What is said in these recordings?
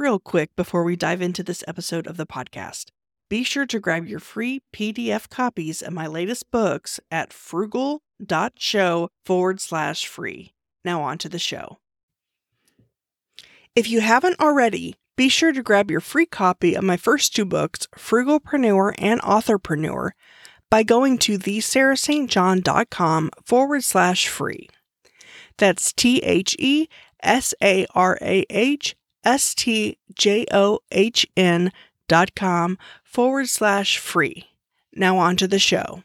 real quick before we dive into this episode of the podcast. Be sure to grab your free PDF copies of my latest books at frugal.show forward slash free. Now, on to the show. If you haven't already, be sure to grab your free copy of my first two books, Frugalpreneur and Authorpreneur, by going to thesarahstjohn.com forward slash free. That's T H E S A R A H S T J O H N dot com forward slash free. Now on to the show.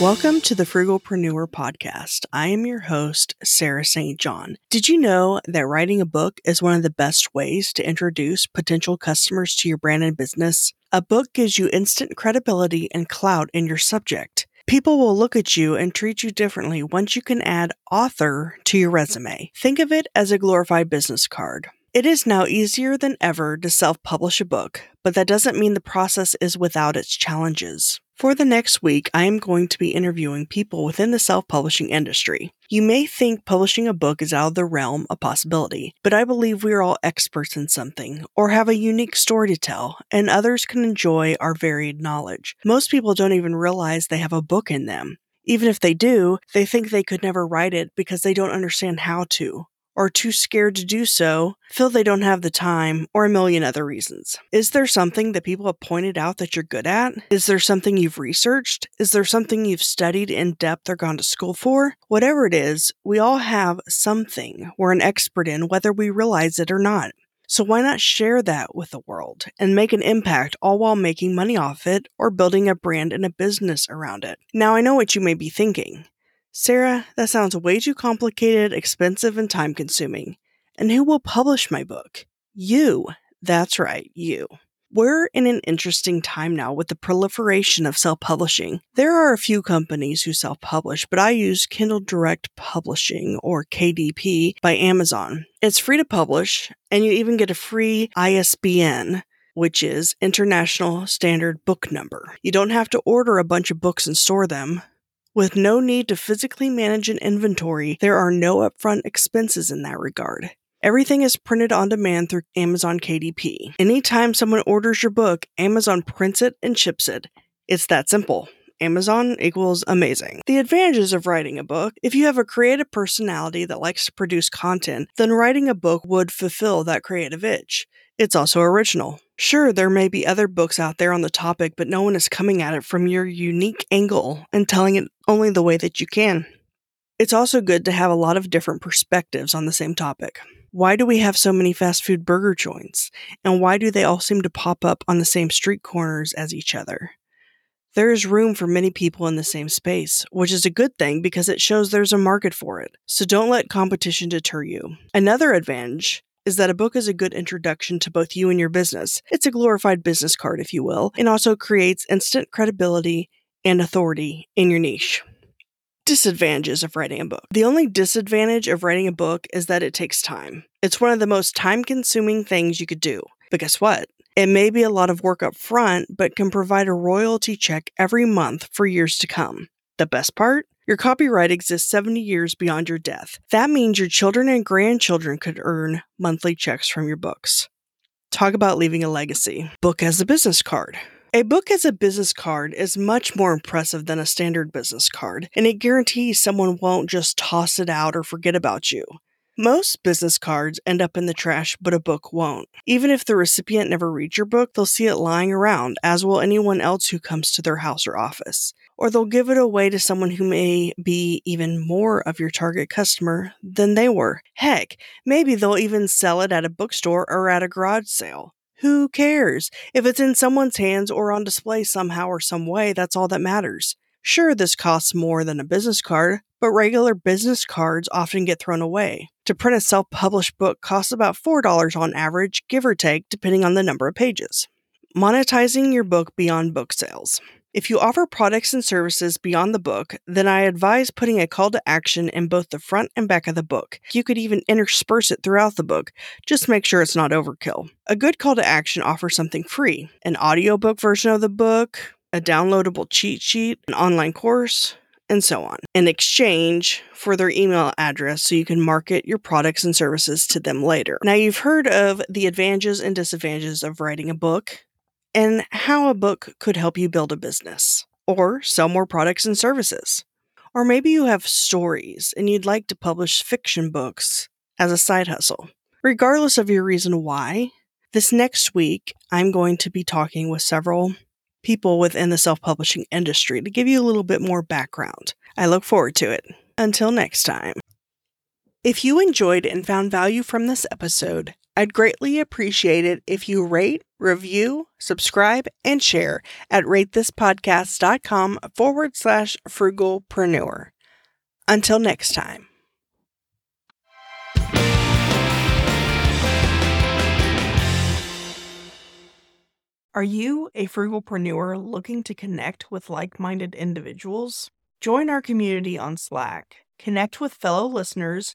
Welcome to the Frugalpreneur podcast. I am your host, Sarah St. John. Did you know that writing a book is one of the best ways to introduce potential customers to your brand and business? A book gives you instant credibility and clout in your subject. People will look at you and treat you differently once you can add author to your resume. Think of it as a glorified business card. It is now easier than ever to self publish a book, but that doesn't mean the process is without its challenges. For the next week, I am going to be interviewing people within the self publishing industry. You may think publishing a book is out of the realm of possibility, but I believe we are all experts in something or have a unique story to tell, and others can enjoy our varied knowledge. Most people don't even realize they have a book in them. Even if they do, they think they could never write it because they don't understand how to or too scared to do so, feel they don't have the time, or a million other reasons. Is there something that people have pointed out that you're good at? Is there something you've researched? Is there something you've studied in depth or gone to school for? Whatever it is, we all have something we're an expert in, whether we realize it or not. So why not share that with the world and make an impact all while making money off it or building a brand and a business around it? Now I know what you may be thinking. Sarah, that sounds way too complicated, expensive, and time consuming. And who will publish my book? You. That's right, you. We're in an interesting time now with the proliferation of self publishing. There are a few companies who self publish, but I use Kindle Direct Publishing, or KDP, by Amazon. It's free to publish, and you even get a free ISBN, which is International Standard Book Number. You don't have to order a bunch of books and store them. With no need to physically manage an inventory, there are no upfront expenses in that regard. Everything is printed on demand through Amazon KDP. Anytime someone orders your book, Amazon prints it and ships it. It's that simple. Amazon equals amazing. The advantages of writing a book if you have a creative personality that likes to produce content, then writing a book would fulfill that creative itch. It's also original. Sure, there may be other books out there on the topic, but no one is coming at it from your unique angle and telling it only the way that you can. It's also good to have a lot of different perspectives on the same topic. Why do we have so many fast food burger joints? And why do they all seem to pop up on the same street corners as each other? There is room for many people in the same space, which is a good thing because it shows there's a market for it. So don't let competition deter you. Another advantage is that a book is a good introduction to both you and your business. It's a glorified business card, if you will, and also creates instant credibility and authority in your niche. Disadvantages of writing a book. The only disadvantage of writing a book is that it takes time. It's one of the most time consuming things you could do. But guess what? It may be a lot of work up front, but can provide a royalty check every month for years to come. The best part? Your copyright exists 70 years beyond your death. That means your children and grandchildren could earn monthly checks from your books. Talk about leaving a legacy. Book as a business card. A book as a business card is much more impressive than a standard business card, and it guarantees someone won't just toss it out or forget about you. Most business cards end up in the trash, but a book won't. Even if the recipient never reads your book, they'll see it lying around, as will anyone else who comes to their house or office. Or they'll give it away to someone who may be even more of your target customer than they were. Heck, maybe they'll even sell it at a bookstore or at a garage sale. Who cares? If it's in someone's hands or on display somehow or some way, that's all that matters. Sure, this costs more than a business card, but regular business cards often get thrown away. To print a self published book costs about $4 on average, give or take, depending on the number of pages. Monetizing your book beyond book sales. If you offer products and services beyond the book, then I advise putting a call to action in both the front and back of the book. You could even intersperse it throughout the book. Just make sure it's not overkill. A good call to action offers something free an audiobook version of the book, a downloadable cheat sheet, an online course, and so on, in exchange for their email address so you can market your products and services to them later. Now, you've heard of the advantages and disadvantages of writing a book and how a book could help you build a business or sell more products and services. Or maybe you have stories and you'd like to publish fiction books as a side hustle. Regardless of your reason why, this next week I'm going to be talking with several people within the self publishing industry to give you a little bit more background. I look forward to it. Until next time. If you enjoyed and found value from this episode, I'd greatly appreciate it if you rate, review, subscribe, and share at ratethispodcast.com forward slash frugalpreneur. Until next time. Are you a frugalpreneur looking to connect with like minded individuals? Join our community on Slack, connect with fellow listeners